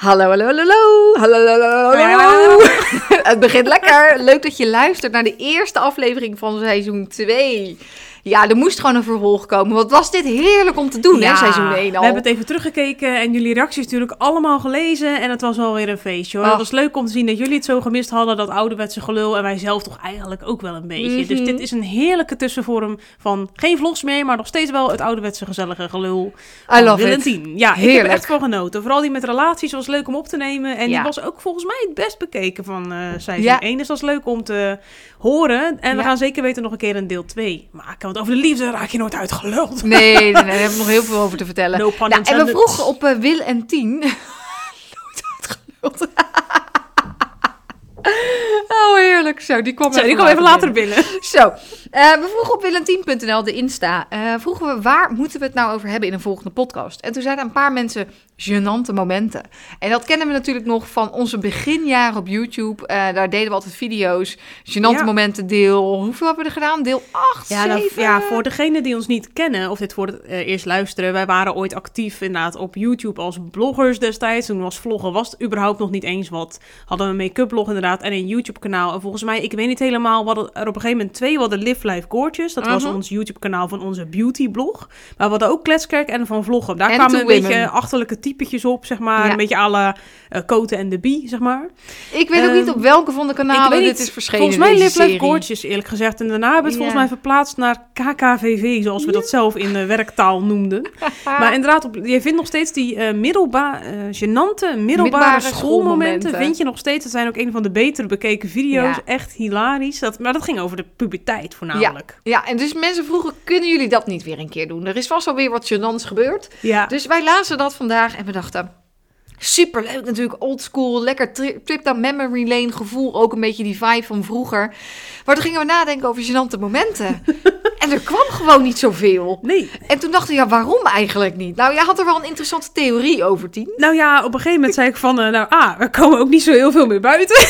Hallo, hallo, hallo, hallo, hallo, hallo. Het begint lekker. Leuk dat je luistert naar de eerste aflevering van seizoen 2. Ja, er moest gewoon een vervolg komen. Wat was dit heerlijk om te doen, hè, seizoen 1 al. We hebben het even teruggekeken en jullie reacties natuurlijk allemaal gelezen. En het was wel weer een feestje hoor. Ach. Het was leuk om te zien dat jullie het zo gemist hadden, dat ouderwetse gelul. En wij zelf toch eigenlijk ook wel een beetje. Dus Mhm. dit is een heerlijke tussenvorm van geen vlogs meer, maar nog steeds wel het ouderwetse gezellige gelul. I love Willem it. 10. Ja, ik heb Heerlijk. echt van genoten. Vooral die met relaties was leuk om op te nemen. En Ja. die was ook volgens mij het best bekeken van eh seizoen Ja. 1. Dus dat is leuk om te horen. En we Ja. gaan zeker weten nog een keer een deel 2 maken. Want over de liefde raak je nooit uitgeluld. Nee, nee, nee, daar hebben we nog heel veel over te vertellen. No Nou, en we vroegen op eh, Wil en 10. Nooit uitgeluld. Oh, heerlijk. Zo, die kwam Zo, die kwam even later binnen. binnen. Zo, eh, we vroegen op willentien.nl, de Insta, eh, vroegen we waar moeten we het nou over hebben in een volgende podcast. En toen zeiden een paar mensen gênante momenten. En dat kennen we natuurlijk nog van onze beginjaren op YouTube. Eh, daar deden we altijd video's, gênante Ja. momenten deel, hoeveel hebben we er gedaan? Deel 8, Ja, nou, 7? ja, voor degenen die ons niet kennen of dit voor het eh, eerst luisteren. Wij waren ooit actief inderdaad op YouTube als bloggers destijds. Toen was vloggen was het überhaupt nog niet eens wat. Hadden we een make-up blog inderdaad en een YouTube kanaal. En volgens mij, ik weet niet helemaal, hadden er op een gegeven moment twee. We hadden Live Life Gorgeous. Dat was Mhm. ons YouTube kanaal van onze beauty blog. Maar we hadden ook Kletskerk en van vloggen. Daar En kwamen een Women. beetje achterlijke typetjes op, zeg maar. Ja. Een beetje alle uh, Koten en de Bie, zeg maar. Ik weet ook niet Ehm, op welke van de kanalen ik weet dit is verschenen, Volgens mij Live Life. Gorgeous, eerlijk gezegd. En daarna hebben we het volgens mij verplaatst naar KKVV, zoals we dat zelf in de werktaal noemden. Maar inderdaad, op, je vindt nog steeds die eh middelbare, eh gênante middelbare, Middelbare schoolmomenten. Vind je nog steeds. Dat zijn ook een van de betere bekeken video's. Ja. Echt hilarisch. Dat, maar dat ging over de puberteit voornamelijk. Ja, en dus mensen vroegen, kunnen jullie dat niet weer een keer doen? Er is vast alweer wat gênants gebeurd. Ja. Dus wij lazen dat vandaag en we dachten... Superleuk natuurlijk, old school, lekker tri- trip down memory lane gevoel. Ook een beetje die vibe van vroeger. Maar toen gingen we nadenken over gênante momenten. en er kwam gewoon niet zoveel. Nee. En toen dachten we, ja, waarom eigenlijk niet? Nou, jij had er wel een interessante theorie over, Tien. Nou ja, op een gegeven moment zei ik van, eh, nou ah, we komen ook niet zo heel veel meer buiten.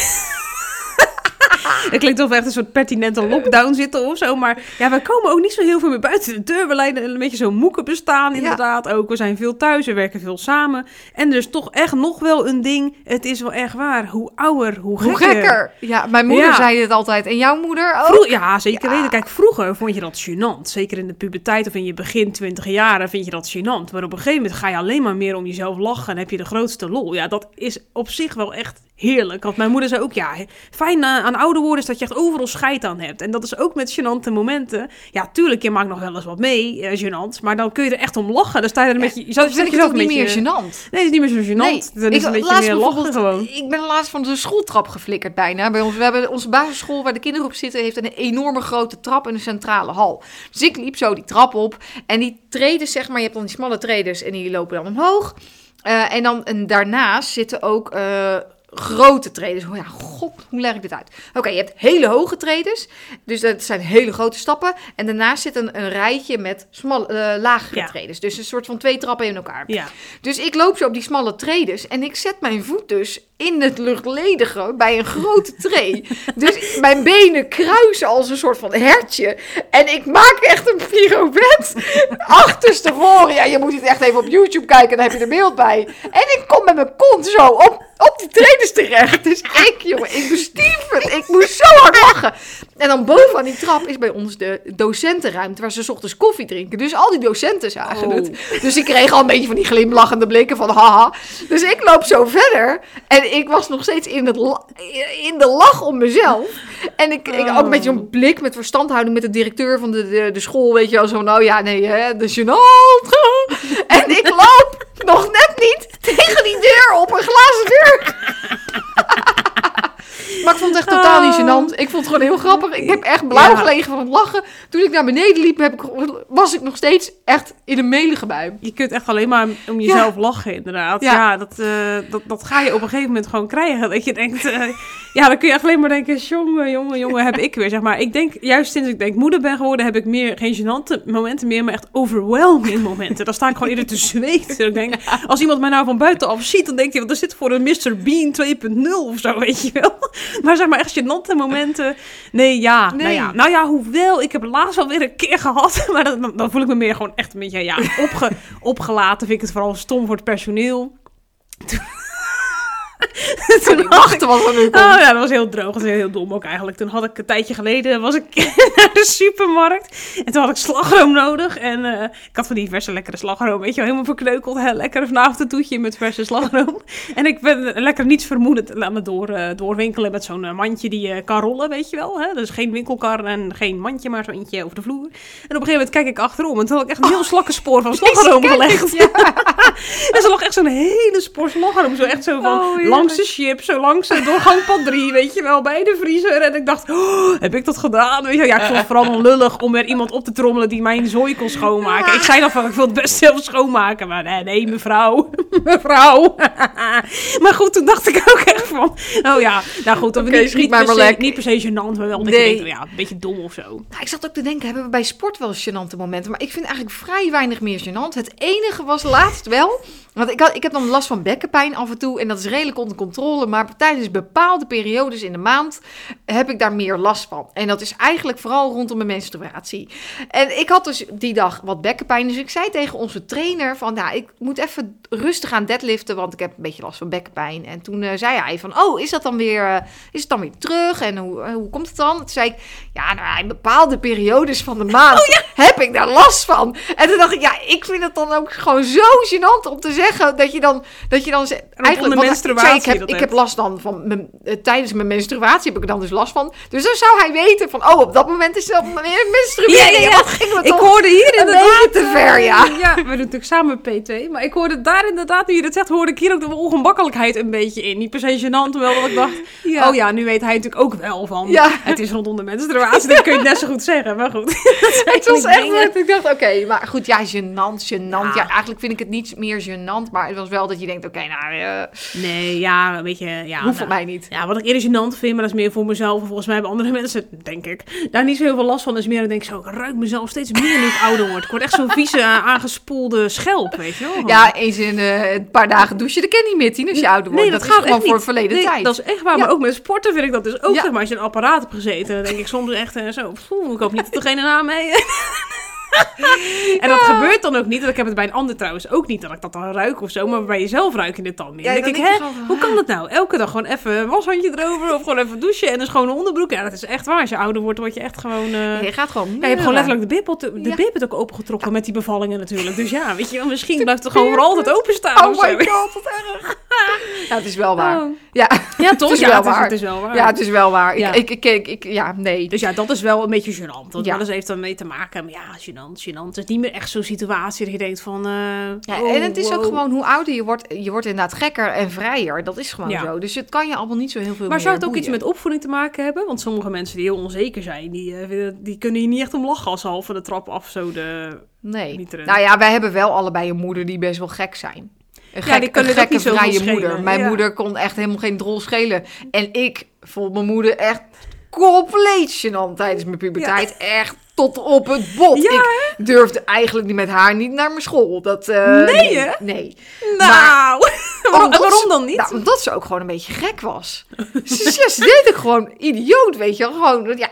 Het klinkt alsof we echt een soort pertinente lockdown zitten of zo. Maar ja, we komen ook niet zo heel veel meer buiten de deur. We leiden een beetje zo'n moeken bestaan inderdaad ook. We zijn veel thuis, we werken veel samen. En dus toch echt nog wel een ding. Het is wel echt waar. Hoe ouder, hoe Hoe gekker. gekker. Ja, mijn moeder Ja. zei dit altijd. En jouw moeder ook? Ja, zeker Ja. weten. Kijk, vroeger vond je dat gênant. Zeker in de puberteit of in je begin twintig jaren vind je dat gênant. Maar op een gegeven moment ga je alleen maar meer om jezelf lachen en heb je de grootste lol. Ja, dat is op zich wel echt heerlijk. Want mijn moeder zei ook, ja, fijn eh, aan ouder worden is dat je echt overal scheid aan hebt. En dat is ook met gênante momenten. Ja, tuurlijk, je maakt nog wel eens wat mee, eh, gênant. Maar dan kun je er echt om lachen. Dan sta je er een beetje... Je zou Of vind ik het ook niet meer gênant? Nee, het is niet meer zo gênant. Nee, dan is het een beetje meer lachen gewoon. Ik ben laatst van de schooltrap geflikkerd bijna. Bij ons, we hebben onze basisschool waar de kinderen op zitten, heeft een enorme grote trap in een centrale hal. Dus ik liep zo die trap op. En die treden, zeg maar, je hebt dan die smalle treders en die lopen dan omhoog. Eh, en dan en daarnaast zitten ook eh, grote treders. Oh ja, god, hoe leg ik dit uit? Oké, je hebt hele hoge treders. Dus dat zijn hele grote stappen. En daarnaast zit een, een rijtje met smal, eh, lagere Ja. treders. Dus een soort van twee trappen in elkaar. Ja. Dus ik loop zo op die smalle tredes en ik zet mijn voet dus in het luchtledige bij een grote tree. dus mijn benen kruisen als een soort van hertje. En ik maak echt een pirouette achterstevoren. Ja, je moet het echt even op YouTube kijken, dan heb je er beeld bij. En ik kom met mijn kont zo op, op die tredes terecht. Dus ik, jongen, ik bestief het. Ik moest zo hard lachen. En dan bovenaan die trap is bij ons de docentenruimte waar ze 's ochtends koffie drinken. Dus al die docenten zagen Oh. het. Dus ik kreeg al een beetje van die glimlachende blikken van haha. Dus ik loop zo verder. En ik was nog steeds in, het in de lach om mezelf. En ik, ik ook een beetje zo'n blik met verstandhouding met de directeur van de, de, de school. Weet je wel, zo nou ja, nee, hè, de gênant. En ik loop nog net niet tegen die deur op, een glazen deur. Maar ik vond het echt totaal niet gênant. Ik vond het gewoon heel grappig. Ik heb echt blauw gelegen van het lachen. Toen ik naar beneden liep, heb ik, was ik nog steeds echt in een melige bui. Je kunt echt alleen maar om jezelf lachen, inderdaad. Ja. Ja, dat, eh, dat, dat ga je op een gegeven moment gewoon krijgen. Dat je denkt, eh, ja, dan kun je echt alleen maar denken, jongen, jongen, jongen, heb ik weer, zeg maar. Ik denk, juist sinds ik denk moeder ben geworden, heb ik meer, geen gênante momenten meer, maar echt overwhelming momenten. Dan sta ik gewoon eerder te zweten. Ik denk, als iemand mij nou van buitenaf ziet, dan denkt hij, wat is dit voor een Mr. Bean 2.0 of zo, weet je wel. Maar zeg maar echt gênante momenten, nee, ja. Nou Nee. ja, nou ja, hoewel, ik heb laatst wel weer een keer gehad, maar dan, voel ik me meer gewoon echt een beetje, ja, opge, opgelaten. Vind ik het vooral stom voor het personeel. toen had wat er nu komt. Oh ja, dat was heel droog. Dat was heel dom ook eigenlijk. Toen had ik een tijdje geleden was ik naar de supermarkt. En toen had ik slagroom nodig. En eh, ik had van die verse lekkere slagroom. Weet je wel, helemaal verkneukeld. Lekker vanavond een toetje met verse slagroom. en ik ben lekker niets vermoedend aan het door, eh, doorwinkelen met zo'n eh, mandje die je kan rollen, weet je wel. Hè? Dus geen winkelkar en geen mandje, maar zo'n eentje over de vloer. En op een gegeven moment kijk ik achterom. En toen had ik echt een heel slakke spoor van slagroom gelegd. Ja. En ze lag echt zo'n hele spoor slagroom. Zo echt zo van Oh. Langs de chip, zo langs de doorgangpad 3, weet je wel, bij de vriezer. En ik dacht, oh, heb ik dat gedaan? Weet je, ja, ik vond het vooral lullig om er iemand op te trommelen die mijn zooi kon schoonmaken. Ik zei dan van, ik wil het best zelf schoonmaken. Maar nee, nee mevrouw. mevrouw. maar goed, toen dacht ik ook echt van, oh ja, nou goed, dat Oké, niet, niet, maar per se, niet per se gênant, maar wel Nee. je denkt, ja, een beetje dom of zo. Nou, ik zat ook te denken, hebben we bij sport wel gênante momenten? Maar ik vind eigenlijk vrij weinig meer gênant. Het enige was laatst wel, want ik, had, ik heb dan last van bekkenpijn af en toe. En dat is redelijk onder controle. Maar tijdens bepaalde periodes in de maand heb ik daar meer last van. En dat is eigenlijk vooral rondom mijn menstruatie. En ik had dus die dag wat bekkenpijn. Dus ik zei tegen onze trainer van, nou, ik moet even rustig aan deadliften. Want ik heb een beetje last van bekkenpijn. En toen eh, zei hij van, oh, is dat dan weer, eh, is het dan weer terug? En hoe, eh, hoe komt het dan? Toen zei ik, ja, nou, in bepaalde periodes van de maand heb ik daar last van. En toen dacht ik, ja, ik vind het dan ook gewoon zo gênant om te zeggen dat je dan, dat je dan de want ik, heb, ik heb last dan van, mijn, eh, tijdens mijn menstruatie heb ik dan dus last van. Dus dan zou hij weten van, oh, op dat moment is dat meer menstruering. Ja, Ik hoorde hier inderdaad... te ver, ja. eh, ja, we doen natuurlijk samen P2. Maar ik hoorde daar inderdaad, nu je dat zegt, hoorde ik hier ook de ongemakkelijkheid een beetje in. Niet per se gênant, terwijl dat ik dacht... Ja. Oh ja, nu weet hij natuurlijk ook wel van... Ja. Het is rondom de menstruatie, dat kun je het net zo goed zeggen. Maar goed. Het was echt dat ik dacht, oké, maar goed, ja, gênant, gênant. Ja. Ja. eigenlijk vind ik het niet meer gênant, maar het was wel dat je denkt, oké, nou, eh Nee, ja, weet je... Ja, hoeft voor nou, mij niet. Ja, wat ik eerder gênant vind, maar dat is meer voor mezelf. En volgens mij hebben andere mensen, denk ik, daar niet zo heel veel last van. Is meer, dan denk ik zo, ik ruik mezelf steeds meer nu ik ouder word. Ik word echt zo'n vieze, aangespoelde schelp, weet je wel. Ja, eens in eh, een paar dagen douchen, dat ken je niet meer, tien als je ouder wordt. Nee, dat, gaat gewoon voor verleden Nee, tijd. Dat is echt waar. Ja. Maar ook met sporten vind ik dat dus ook. Ja. Zeg maar, als je een apparaat hebt gezeten, dan denk ik soms echt eh, zo. Ik hoop niet dat degene na mee. en dat gebeurt dan ook niet. En ik heb het bij een ander trouwens ook niet dat ik dat dan ruik of zo. Maar bij jezelf ruik je dit dan niet. Ja, dan denk ik, hè, hoe kan dat nou? Elke dag gewoon even een washandje erover of gewoon even douchen en een schone onderbroek. Ja, dat is echt waar. Als je ouder wordt, word je echt gewoon. Ja, je gaat gewoon ja, je hebt gewoon letterlijk de bib, de Ja. het ook opengetrokken met die bevallingen natuurlijk. Dus ja, weet je wel, misschien blijft het gewoon voor altijd openstaan Oh my god, wat erg. Ja, het is wel waar. Oh. Ja, Ja, toch? Het is ja, wel het, is, waar. het is wel waar. ja, het is wel waar. Ja. Ik, ik, ik, ik, ja, nee. Dus ja, dat is wel een beetje gênant. Want Ja. alles heeft ermee te maken. Maar ja, gênant, gênant. Het is niet meer echt zo'n situatie dat je denkt van... eh, Ja, oh, en het is ook gewoon hoe ouder je wordt, je wordt inderdaad gekker en vrijer. Dat is gewoon zo. Dus het kan je allemaal niet zo heel veel Maar zou het ook iets met opvoeding te maken hebben? Want sommige mensen die heel onzeker zijn, die, eh, die kunnen hier niet echt om lachen als ze van de trap af zo de... Nee. Nou ja, wij hebben wel allebei een moeder die best wel gek zijn. Een, Ja, die kunnen een gekke, niet vrije schelen, moeder. Mijn ja. moeder kon echt helemaal geen drol schelen. En ik vond mijn moeder echt compleet gênant tijdens mijn puberteit. Echt tot op het bot. Ja, ik durfde eigenlijk niet met haar niet naar mijn school. Dat, eh, Nee, nee, hè? nee. Nou, waarom, waarom dan niet? Nou, omdat ze ook gewoon een beetje gek was. ze, deed ook gewoon idioot, weet je wel. Gewoon, ja.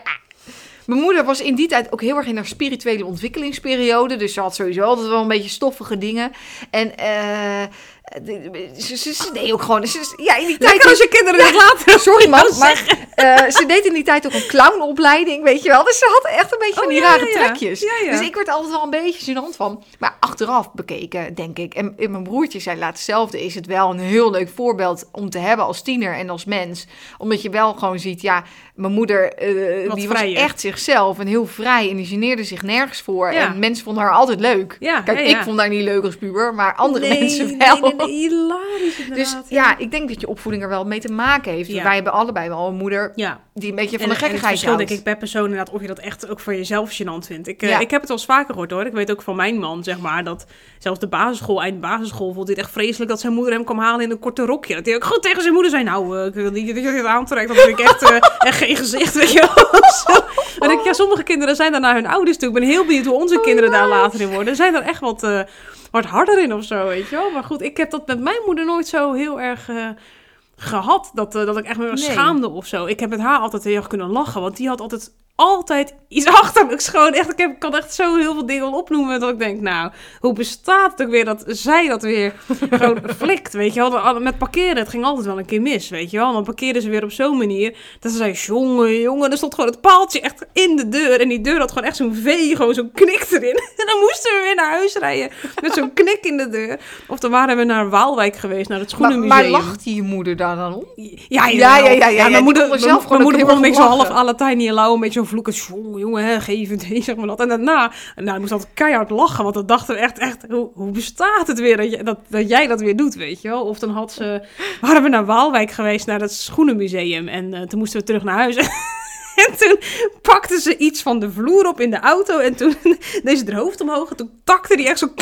Mijn moeder was in die tijd ook heel erg in haar spirituele ontwikkelingsperiode. Dus ze had sowieso altijd wel een beetje stoffige dingen. En eh, ze, ze, ze deed ook gewoon... Ze, ja, in die tijd... Lekker als je kinderen laten. Sorry man, maar eh, ze deed in die tijd ook een clownopleiding, weet je wel. Dus ze had echt een beetje Oh, van die ja, rare ja. trekjes. Ja, ja. Dus ik werd altijd wel een beetje gênant van. Maar achteraf bekeken, denk ik. En, en mijn broertje zei laat hetzelfde. Is het wel een heel leuk voorbeeld om te hebben als tiener en als mens. Omdat je wel gewoon ziet, ja, mijn moeder, eh, die vrijer. was echt zichzelf en heel vrij. En die geneerde zich nergens voor. Ja. En mensen vonden haar altijd leuk. Ja, Kijk, ja, ik ja. vond haar niet leuk als puber, maar andere Nee, mensen wel. Nee, nee, hilarisch Dus ja, ik denk dat je opvoeding er wel mee te maken heeft. Ja. Wij hebben allebei wel een moeder Ja. die een beetje van En, de gekkigheid verschil houdt. denk ik per persoon inderdaad of je dat echt ook voor jezelf gênant vindt. Ik, eh, Ja. ik heb het wel eens vaker gehoord hoor. Ik weet ook van mijn man zeg maar dat zelfs de basisschool, eind basisschool vond het echt vreselijk dat zijn moeder hem kwam halen in een korte rokje. Dat hij ook gewoon tegen zijn moeder zei, nou eh, ik wil niet dat je dit aantrekt. Dat vind ik echt, eh, echt geen gezicht, weet je wel. Maar ik, ja, sommige kinderen zijn daar naar hun ouders toe. Ik ben heel benieuwd hoe onze kinderen daar later in worden. Zijn er echt wat, eh, wat harder in of zo, weet je wel. Maar goed, ik heb dat met mijn moeder nooit zo heel erg... eh, gehad dat, eh, dat ik echt me Nee. schaamde of zo. Ik heb met haar altijd heel erg kunnen lachen, want die had altijd altijd iets achterlijks. Gewoon echt, ik, heb, ik kan echt zo heel veel dingen opnoemen dat ik denk, nou, hoe bestaat het ook weer dat zij dat weer gewoon flikt, weet je wel. Met parkeren, het ging altijd wel een keer mis, weet je wel. Dan parkeerden ze weer op zo'n manier dat ze zei, jongen, jongen, er stond gewoon het paaltje echt in de deur. En die deur had gewoon echt zo'n V, gewoon zo'n knik erin. En dan moesten we weer naar huis rijden met zo'n knik in de deur. Of dan waren we naar Waalwijk geweest, naar het Maar, Schoenenmuseum. maar lacht die je moeder daar dan om? Ja, Ja, ja, ja, ja, ja, heel erg half alle tiny en lauw, een beetje zo vloeken. Jongen, jongen, geef het, zeg dat. En daarna, nou, ik moest altijd keihard lachen, want dan dachten we echt, echt, hoe, hoe bestaat het weer dat, dat, dat jij dat weer doet, weet je wel? Of dan ze, waren we naar Waalwijk geweest, naar het Schoenenmuseum. En eh, toen moesten we terug naar huis. En toen pakte ze iets van de vloer op in de auto. En toen deed ze haar hoofd omhoog. En toen takte die echt zo,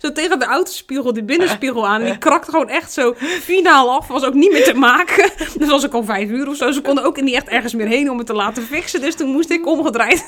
zo tegen de autospiegel, de binnenspiegel aan. En die krakte gewoon echt zo finaal af. Was ook niet meer te maken. Dus was ook al vijf uur of zo. Ze konden ook niet echt ergens meer heen om het te laten fixen. Dus toen moest ik omgedraaid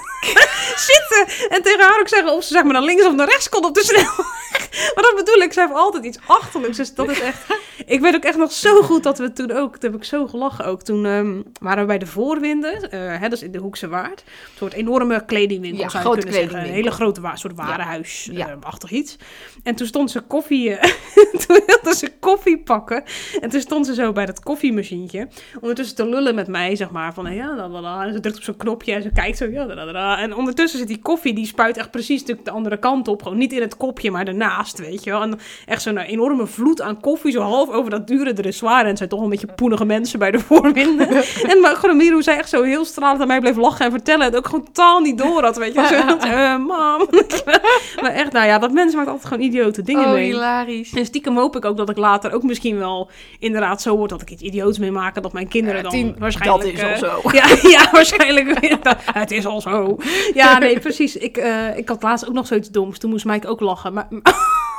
zitten. En tegen haar ook zeggen of ze zeg maar naar links of naar rechts kon op de snelweg. Maar dat bedoel ik, ze heeft altijd iets achterlijks. Dus dat is echt... Ik weet ook echt nog zo goed dat we toen ook... Toen heb ik zo gelachen ook. Toen ehm, waren we bij de Voorwinden. eh, hè, is in de Hoekse Waard. Een soort enorme kledingwinkel Ja, zou je grote kunnen zeggen. Een hele grote wa soort warenhuis. Ja. eh, achtig iets. En toen stond ze koffie... eh, toen wilde ze koffie pakken. En toen stond ze zo bij dat koffiemachientje. Ondertussen te lullen met mij, zeg maar. Van ja, la, la. En ze drukt op zo'n knopje en ze kijkt zo. Ja. En ondertussen zit die koffie, die spuit echt precies natuurlijk de andere kant op. Gewoon niet in het kopje, maar ernaast, weet je wel. En echt zo'n enorme vloed aan koffie, zo half over dat dure dressoir. En het zijn toch een beetje poenige mensen bij de voorwinden. en maar gewoon de hoe zij echt zo heel stralend aan mij bleef lachen en vertellen. Het ook gewoon totaal niet door had, weet je wel. Zo, eh, mam. maar echt, nou ja, dat mensen maakt altijd gewoon idiote dingen Oh, mee. hilarisch. En stiekem hoop ik ook dat ik later ook misschien wel inderdaad zo word dat ik iets idioots mee maak. Dat mijn kinderen dan tien- waarschijnlijk... dat is al eh, zo. Ja, ja waarschijnlijk. dat- het is al zo. Ja, nee, precies. Ik, eh, ik had laatst ook nog zoiets doms. Toen moest Mike ook lachen. Maar...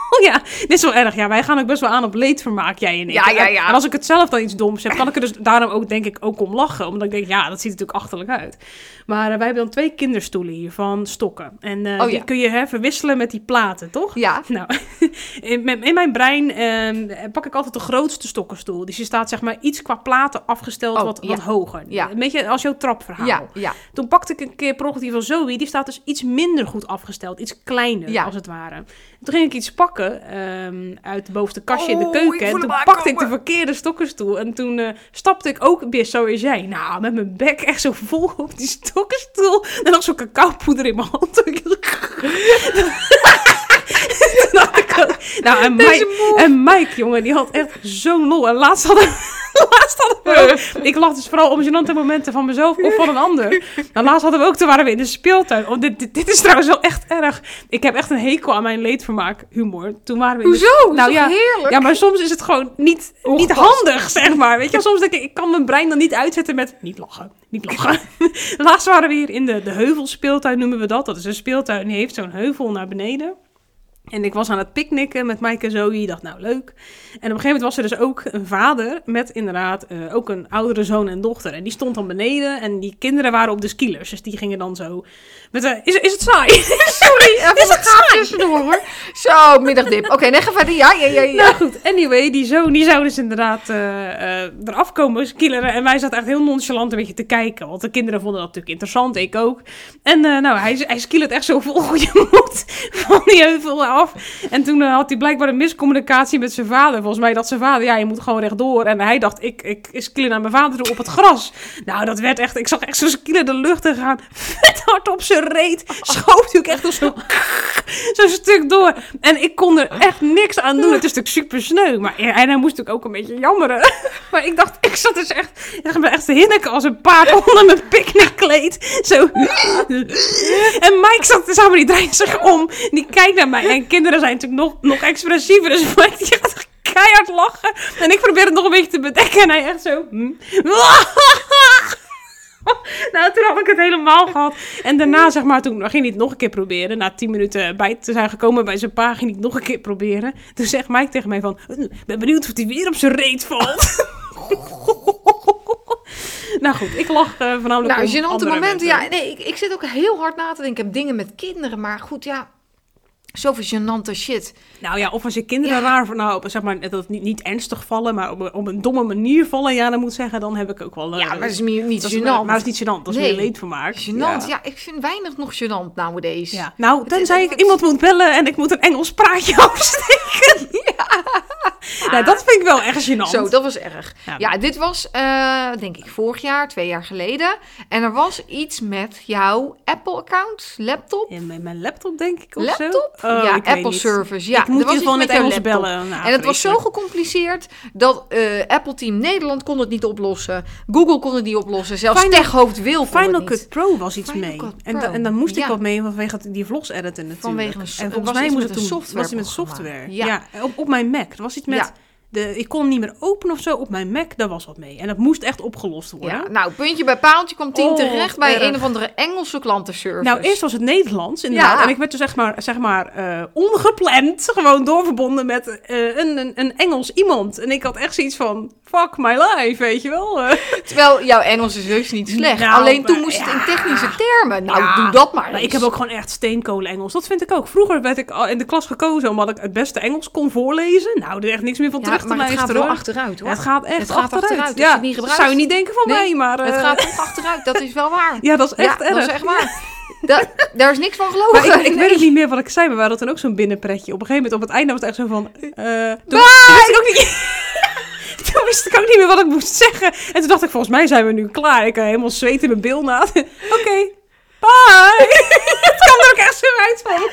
Ja, dit is wel erg. Ja, wij gaan ook best wel aan op leedvermaak, jij en ik. Ja, ja, ja. En als ik het zelf dan iets doms heb, kan ik er dus daarom ook denk ik ook om lachen. Omdat ik denk, ja, dat ziet er natuurlijk achterlijk uit. Maar eh, wij hebben dan twee kinderstoelen hier van stokken. En eh, Oh, die ja. kun je hè, verwisselen met die platen, toch? Ja. Nou, in, mijn- in mijn brein ehm, pak ik altijd de grootste stokkenstoel. Dus je staat zeg maar iets qua platen afgesteld Oh, wat, ja. wat hoger. Ja. Een beetje als jouw trapverhaal. Ja, ja. Toen pakte ik een keer per van Zoe. Die staat dus iets minder goed afgesteld. Iets kleiner, als het ware. Toen ging ik iets pakken ehm, uit het bovenste kastje in de Oh, keuken. En toen pakte ik de verkeerde stokkenstoel. En toen eh, stapte ik ook weer zoals jij. Nou, met mijn bek echt zo vol op die stokkenstoel. En nog zo'n cacaopoeder in mijn hand. Nou, en Mike, en Mike, jongen, die had echt zo'n lol. En laatst hadden, ook... Ik lach dus vooral om gênante momenten van mezelf of van een ander. Nou, laatst hadden we ook, toen waren we in de speeltuin. Oh, dit, dit, dit is trouwens wel echt erg. Ik heb echt een hekel aan mijn leedvermaak humor. Toen waren we in de- Hoezo? Nou ja, heerlijk. ja, maar soms is het gewoon niet, niet handig, zeg maar. Weet je, soms denk ik, ik kan mijn brein dan niet uitzetten met niet lachen, niet lachen. Laatst waren we hier in de, de heuvelspeeltuin, noemen we dat. Dat is een speeltuin, die heeft zo'n heuvel naar beneden. En ik was aan het picknicken met Mike en Zoe. Dacht, nou leuk. En op een gegeven moment was er dus ook een vader met inderdaad eh, ook een oudere zoon en dochter. En die stond dan beneden en die kinderen waren op de skilers. Dus die gingen dan zo met de, is, is het saai? Sorry, even Is het saai? tussendoor hoor. Zo, middagdip. Oké, nee, ga verder. Ja, ja, ja, ja. Nou goed, anyway, die zoon die zou dus inderdaad eh, eh, eraf komen skilleren. En wij zaten echt heel nonchalant een beetje te kijken. Want de kinderen vonden dat natuurlijk interessant, ik ook. En eh, nou, hij, hij skillert echt zo vol goede moed van die heuvel af. En toen eh, had hij blijkbaar een miscommunicatie met zijn vader. Volgens mij dat zijn vader, ja, je moet gewoon rechtdoor. En hij dacht, ik, ik skiller naar mijn vader toe op het gras. Nou, dat werd echt, ik zag echt zo'n skiller de lucht in gaan. Vet hard op zijn reet. Schoof ook echt zo'n zo'n stuk door. En ik kon er echt niks aan doen. Het is natuurlijk super sneu. Maar, en hij moest natuurlijk ook een beetje jammeren. Maar ik dacht, ik zat dus echt, echt, echt te hinniken als een paard onder mijn picknickkleed. Zo. En Mike zat samen, die draait zich om. Die kijkt naar mij. En kinderen zijn natuurlijk nog, nog expressiever. Dus Mike die gaat keihard lachen. En ik probeer het nog een beetje te bedekken. En hij echt zo... hm. Nou, toen had ik het helemaal gehad. En daarna, zeg maar, toen ging hij het nog een keer proberen. Na tien minuten bij te zijn gekomen bij zijn pa, ging hij het nog een keer proberen. Toen zegt Mike tegen mij van, "Eh, ben benieuwd of hij weer op zijn reet valt. nou goed, ik lach eh voornamelijk Nou, gênante momenten. Ja, nee, ik, ik zit ook heel hard na te denken. Ik heb dingen met kinderen, maar goed, ja. Zoveel gênante shit. Nou ja, of als je kinderen Ja. raar, nou, op, zeg maar, dat het niet, niet ernstig vallen, maar op, een- op een domme manier vallen, ja, dan moet ik zeggen, dan heb ik ook wel... eh, Ja, maar dat is meer niet dat is- gênant. Maar dat is niet gênant, dat is Nee. meer leedvermaak. Gênant, ja. ik vind weinig nog gênant nowadays. Ja. Nou, Het- tenzij het- ik iemand moet bellen en ik moet een Engels praatje afsteken. Ja. Nou, dat vind ik wel echt gênant. Zo, dat was erg. Ja. Ja, dit was eh, denk ik vorig jaar, twee jaar geleden. En er was iets met jouw Apple-account, laptop. Mijn, mijn laptop, denk ik, of Laptop? zo? Oh, ja, ik weet Apple niet. Service. Ja, ik moet er was in met jouw laptop. bellen. Nou, en het was zo gecompliceerd dat eh, Apple Team Nederland kon het niet oplossen. Google kon het niet oplossen. Zelfs Final- Techhoofd Wil kon Final het Cut niet. Pro was iets Final mee. Cut En, da- Pro. en dan moest ik Ja. wat mee vanwege die vlogs editen natuurlijk. Vanwege een- en was volgens mij moest het een toen was het met software. Ja. Ja, op, op mijn Mac. Er was iets met. De, ik kon niet meer openen of zo op mijn Mac. Daar was wat mee. En dat moest echt opgelost worden. Ja, nou, puntje bij paaltje kwam Tien Oh, terecht bij erg. een of andere Engelse klantenservice. Nou, eerst was het Nederlands, inderdaad. Ja. En ik werd dus zeg maar, zeg maar eh, ongepland gewoon doorverbonden met eh, een, een, een Engels iemand. En ik had echt zoiets van, fuck my life, weet je wel. Eh, Terwijl jouw Engels is heus niet slecht. Nou, Alleen toen moest het in technische termen. Nou, Ja. doe dat maar maar ik heb ook gewoon echt steenkolen Engels. Dat vind ik ook. Vroeger werd ik al in de klas gekozen omdat ik het beste Engels kon voorlezen. Nou, er is echt niks meer van terug maar het gaat wel achteruit, hoor. Het gaat echt Het gaat achteruit. achteruit. Ja, het niet gebruikt. zou je niet denken van Nee, mij, maar... Het eh, gaat toch achteruit, dat is wel waar. Ja, dat is echt ja, erg. dat is echt waar. Da- daar is niks van gelogen. Maar ik, ik Nee. weet ook niet meer wat ik zei, maar we hadden toen ook zo'n binnenpretje. Op een gegeven moment, op het einde was het echt zo van... eh toen, ik ook niet... toen wist ik ook niet meer wat ik moest zeggen. En toen dacht ik, volgens mij zijn we nu klaar. Ik had helemaal zweet in mijn bil na. Oké, het kwam er ook echt zo uit van.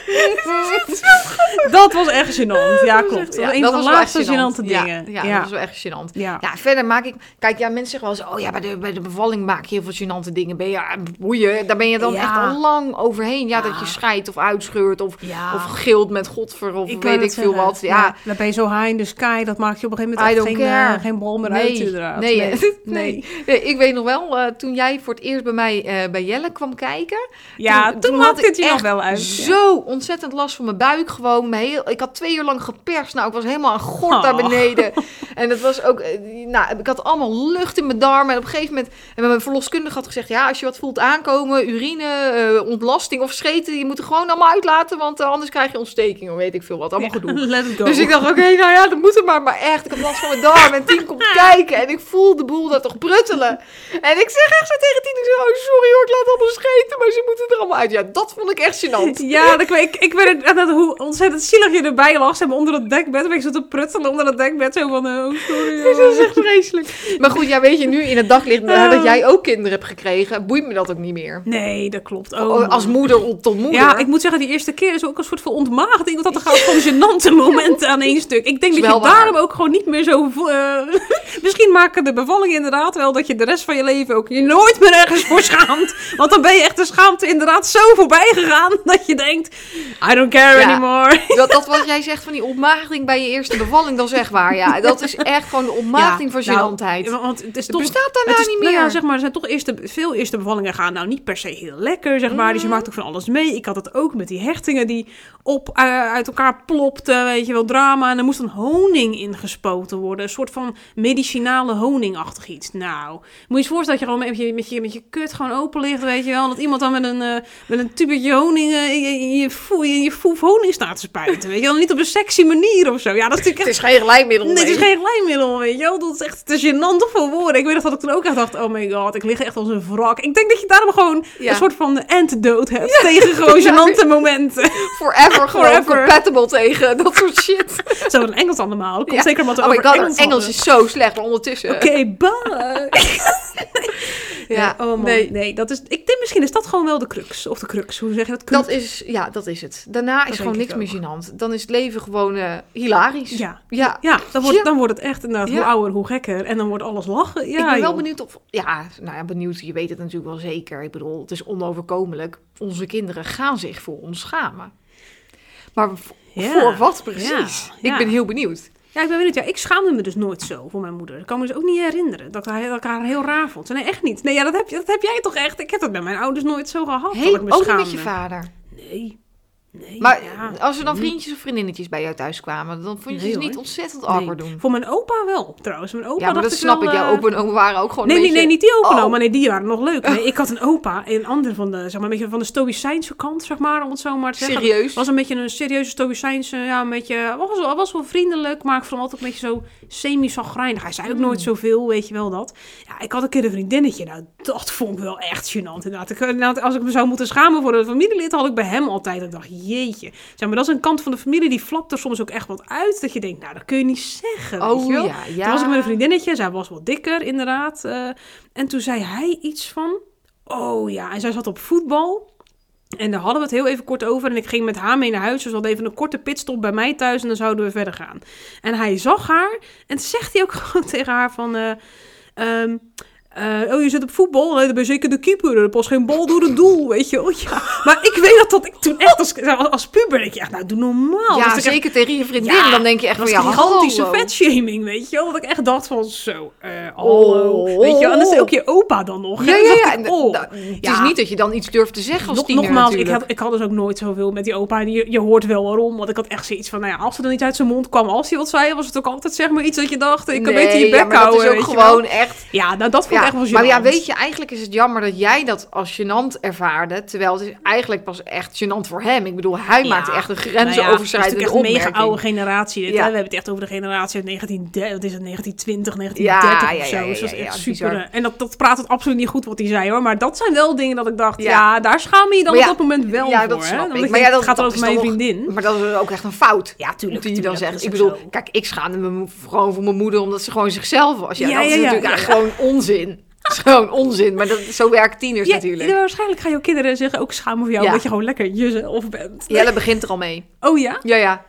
dat was echt gênant. Ja, klopt. Dat was een van de laatste gênante Ja, dingen. Ja, Ja. dat was wel echt gênant. Ja. Ja, verder maak ik... Kijk, ja, mensen zeggen wel eens... Oh ja, bij de, bij de bevalling maak je heel veel gênante dingen. Ben je, ja, boeien, daar ben je dan Ja. echt al lang overheen. Ja, dat Ja. je scheidt of uitscheurt of, Ja. of gilt met godver of wou weet ik veel zeggen. wat. Ja, dan ben je zo high in the sky. Dat maakt je op een gegeven moment geen, eh, geen bal meer nee, uit, inderdaad. nee, nee. nee. Nee, ik weet nog wel, eh, toen jij voor het eerst bij mij eh, bij Jelle kwam kijken... Ja, toen, had maakte het je ik nog wel uit. ja. Zo ontzettend last van mijn buik gewoon. Mijn heel, ik had twee uur lang geperst. Nou, ik was helemaal een gort naar Oh. beneden. En het was ook... eh, Nou, ik had allemaal lucht in mijn darmen. En op een gegeven moment... En mijn verloskundige had gezegd... Ja, als je wat voelt aankomen, urine, eh, ontlasting of scheten... Je moet er gewoon allemaal uitlaten. Want eh, anders krijg je ontsteking of weet ik veel wat. Allemaal gedoe. Let it go. Dus ik dacht, oké, nou ja, dat moet er maar. Maar echt, ik had last van mijn darm. En Tien komt kijken. En ik voel de boel daar toch pruttelen. En ik zeg echt zo tegen Tien. Ik oh, sorry hoor, ik laat allemaal scheten. Maar ze moeten er allemaal uit. Ja, dat vond ik echt gênant. Ja, ik, ik, ik weet het, dat, hoe ontzettend zielig je erbij lag. Maar, onder het dekbed. Ben ik zo te pruttelen onder het dekbed. Zo van, eh, oh, sorry. Dat is echt vreselijk. Maar goed, ja, weet je, nu in het daglicht dat jij ook kinderen hebt gekregen, boeit me dat ook niet meer. Nee, dat klopt. Oh, Oh, als moeder tot moeder. Ja, ik moet zeggen, die eerste keer is ook een soort van ontmaagding. Want dat er gewoon gênante momenten aan één stuk. Ik denk dat je waar. daarom ook gewoon niet meer zo... eh, misschien maken de bevallingen inderdaad wel dat je de rest van je leven ook je nooit meer ergens voor schaamt. Want dan ben je echt schaamte inderdaad zo voorbij gegaan dat je denkt, I don't care Ja. anymore. Dat, dat wat jij zegt van die ontmaagding bij je eerste bevalling, dat is echt waar. Ja, dat is echt gewoon de ontmaagding van nou, gênantheid. ja, want het is het toch... bestaat daarna is, niet nou meer. ja, zeg maar, er zijn toch eerste, veel eerste bevallingen gaan nou niet per se heel lekker, zeg maar. Dus je Mhm. maakt ook van alles mee. Ik had het ook met die hechtingen die op, eh, uit elkaar plopten, weet je wel, drama. En er moest een honing ingespoten worden. Een soort van medicinale honingachtig iets. Nou, moet je je voorstellen dat je gewoon met je, met je, met je kut gewoon open ligt, weet je wel. Dat iemand dan met een, eh, met een tubetje honing eh, in je, je, in je foef honing staat te spuiten, weet je wel. Niet op een sexy manier of zo. Ja, dat is natuurlijk Het echt is geen glijmiddel. Nee, het is geen glijmiddel, weet je wel. Dat is echt te gênant voor woorden. Ik weet nog dat ik toen ook echt dacht, oh my god, ik lig echt als een wrak. Ik denk dat je daarom gewoon Ja. een soort van antidote hebt tegen gewoon gênante momenten. Forever gewoon Forever. compatible tegen dat soort shit. Zo in Engels allemaal. Dat komt Ja. zeker we Oh my over god, Engels is zo slecht, maar ondertussen. Oké, bye. Ja, oh man, nee. nee. dat is, ik denk misschien is dat gewoon wel de crux. Of de crux, hoe zeg je dat? Dat is, ja, dat is het. Daarna is gewoon niks ik meer gênant. Dan is het leven gewoon eh, hilarisch. Ja. Ja. Ja, dan wordt, Ja. dan wordt het echt inderdaad hoe ouder, hoe gekker. En dan wordt alles lachen. Ja, ik ben wel joh. benieuwd of... Ja, nou ja, benieuwd. Je weet het natuurlijk wel zeker. Ik bedoel, het is onoverkomelijk. Onze kinderen gaan zich voor ons schamen. Maar voor wat precies? Ik ben heel benieuwd. Ja, ik ben benieuwd. Ja, ik schaamde me dus nooit zo voor mijn moeder. Ik kan me dus ook niet herinneren dat ik haar, dat ik haar heel raar vond. Nee, echt niet. Nee, ja, dat, heb je, dat heb jij toch echt? Ik heb dat bij mijn ouders nooit zo gehad. dat ik Heel, me ook niet met je vader. Nee. Nee, Maar ja. als er dan vriendjes of vriendinnetjes bij jou thuis kwamen, dan vond je Nee, ze niet ontzettend Nee. awkward doen. Voor mijn opa wel, trouwens. Mijn opa Ja, maar dacht dat ik snap wel, ik. Jouw eh, opa en oma waren ook gewoon Nee, een nee, beetje... nee, niet die opa, Oh. maar nee, die waren nog leuk. Nee, ik had een opa, een ander van de, zeg maar, een beetje van de stoïcijnse kant, zeg maar, om het zo maar te zeggen. Serieus? was een beetje een serieuze stoïcijnse, ja, een beetje, was, wel- was wel vriendelijk, maar ik vond hem altijd een beetje zo semi-zagrijnig. Hij zei ook Hmm. nooit zoveel, weet je wel dat. Ja, ik had een keer een vriendinnetje, nou, dat vond ik wel echt gênant inderdaad. Ik, inderdaad, als ik me zou moeten schamen voor een familielid, had ik bij hem altijd, ik dacht, jeetje. Zeg maar, dat is een kant van de familie, die flapt er soms ook echt wat uit, dat je denkt, nou, dat kun je niet zeggen, weet Oh je wel. ja, ja. Toen was ik met een vriendinnetje, zij was wat dikker inderdaad. eh, en toen zei hij iets van, oh ja, en zij zat op voetbal. En daar hadden we het heel even kort over. En ik ging met haar mee naar huis. Dus we hadden even een korte pitstop bij mij thuis. En dan zouden we verder gaan. En hij zag haar. En zegt hij ook gewoon tegen haar van... eh, ehm, eh, oh, je zit op voetbal. Nee, dan ben je zeker de keeper. Er past geen bal door het doel, weet je. Oh, ja. Maar ik weet dat, dat ik toen echt als, als puber... denk je echt, nou, doe normaal. Ja, Dat ik echt- zeker tegen je vriendin. Ja, dan denk je echt dat van, ja, gigantische vetshaming, weet je wel. Dat ik echt dacht van, zo, eh hallo. Oh. Weet je. En dan is ook je opa dan nog. Ja, ja, ja. ik, oh. het is niet dat je dan iets durft te zeggen als Nog- tiener nogmaals, ik had, ik had dus ook nooit zoveel met die opa. En je, je hoort wel waarom. Want ik had echt zoiets van, nou ja, als er dan iets uit zijn mond kwam, als hij wat zei, was het ook altijd zeg maar iets dat je dacht, ik kan Nee, beter je bek ja, maar houden. dat is ook gewoon echt... Ja, nou dat vond Ja, echt wel maar ja, weet je, eigenlijk is het jammer dat jij dat als gênant ervaarde. Terwijl het is eigenlijk pas echt gênant voor hem. Ik bedoel, hij Ja. maakt echt een Nou ja, grensoverschrijdende Het is natuurlijk echt een mega oude generatie. Dit, Ja. hè? We hebben het echt over de generatie uit 1930, wat is het, 1920, Ja, 1930 ja, of zo. dus dat echt super. eh, En dat, dat praat het absoluut niet goed wat hij zei hoor. Maar dat zijn wel dingen dat ik dacht, ja, daar schaam je dan op dat moment wel voor. dat hè? ik. Maar ja, het gaat dat over mijn vriendin. Maar dat is ook echt een fout. Ja, tuurlijk. Die je dan zegt. dat Ik bedoel, kijk, ik schaamde me vooral voor mijn moeder omdat ze gewoon zichzelf was. Ja, dat is natuurlijk gewoon onzin. Dat is gewoon onzin. Maar dat, zo werken tieners Ja, natuurlijk. ja, waarschijnlijk gaan jouw kinderen zich ook schamen voor jou, Ja. omdat je gewoon lekker jezelf bent. Ja, dat begint er al mee. Oh ja? Ja, ja.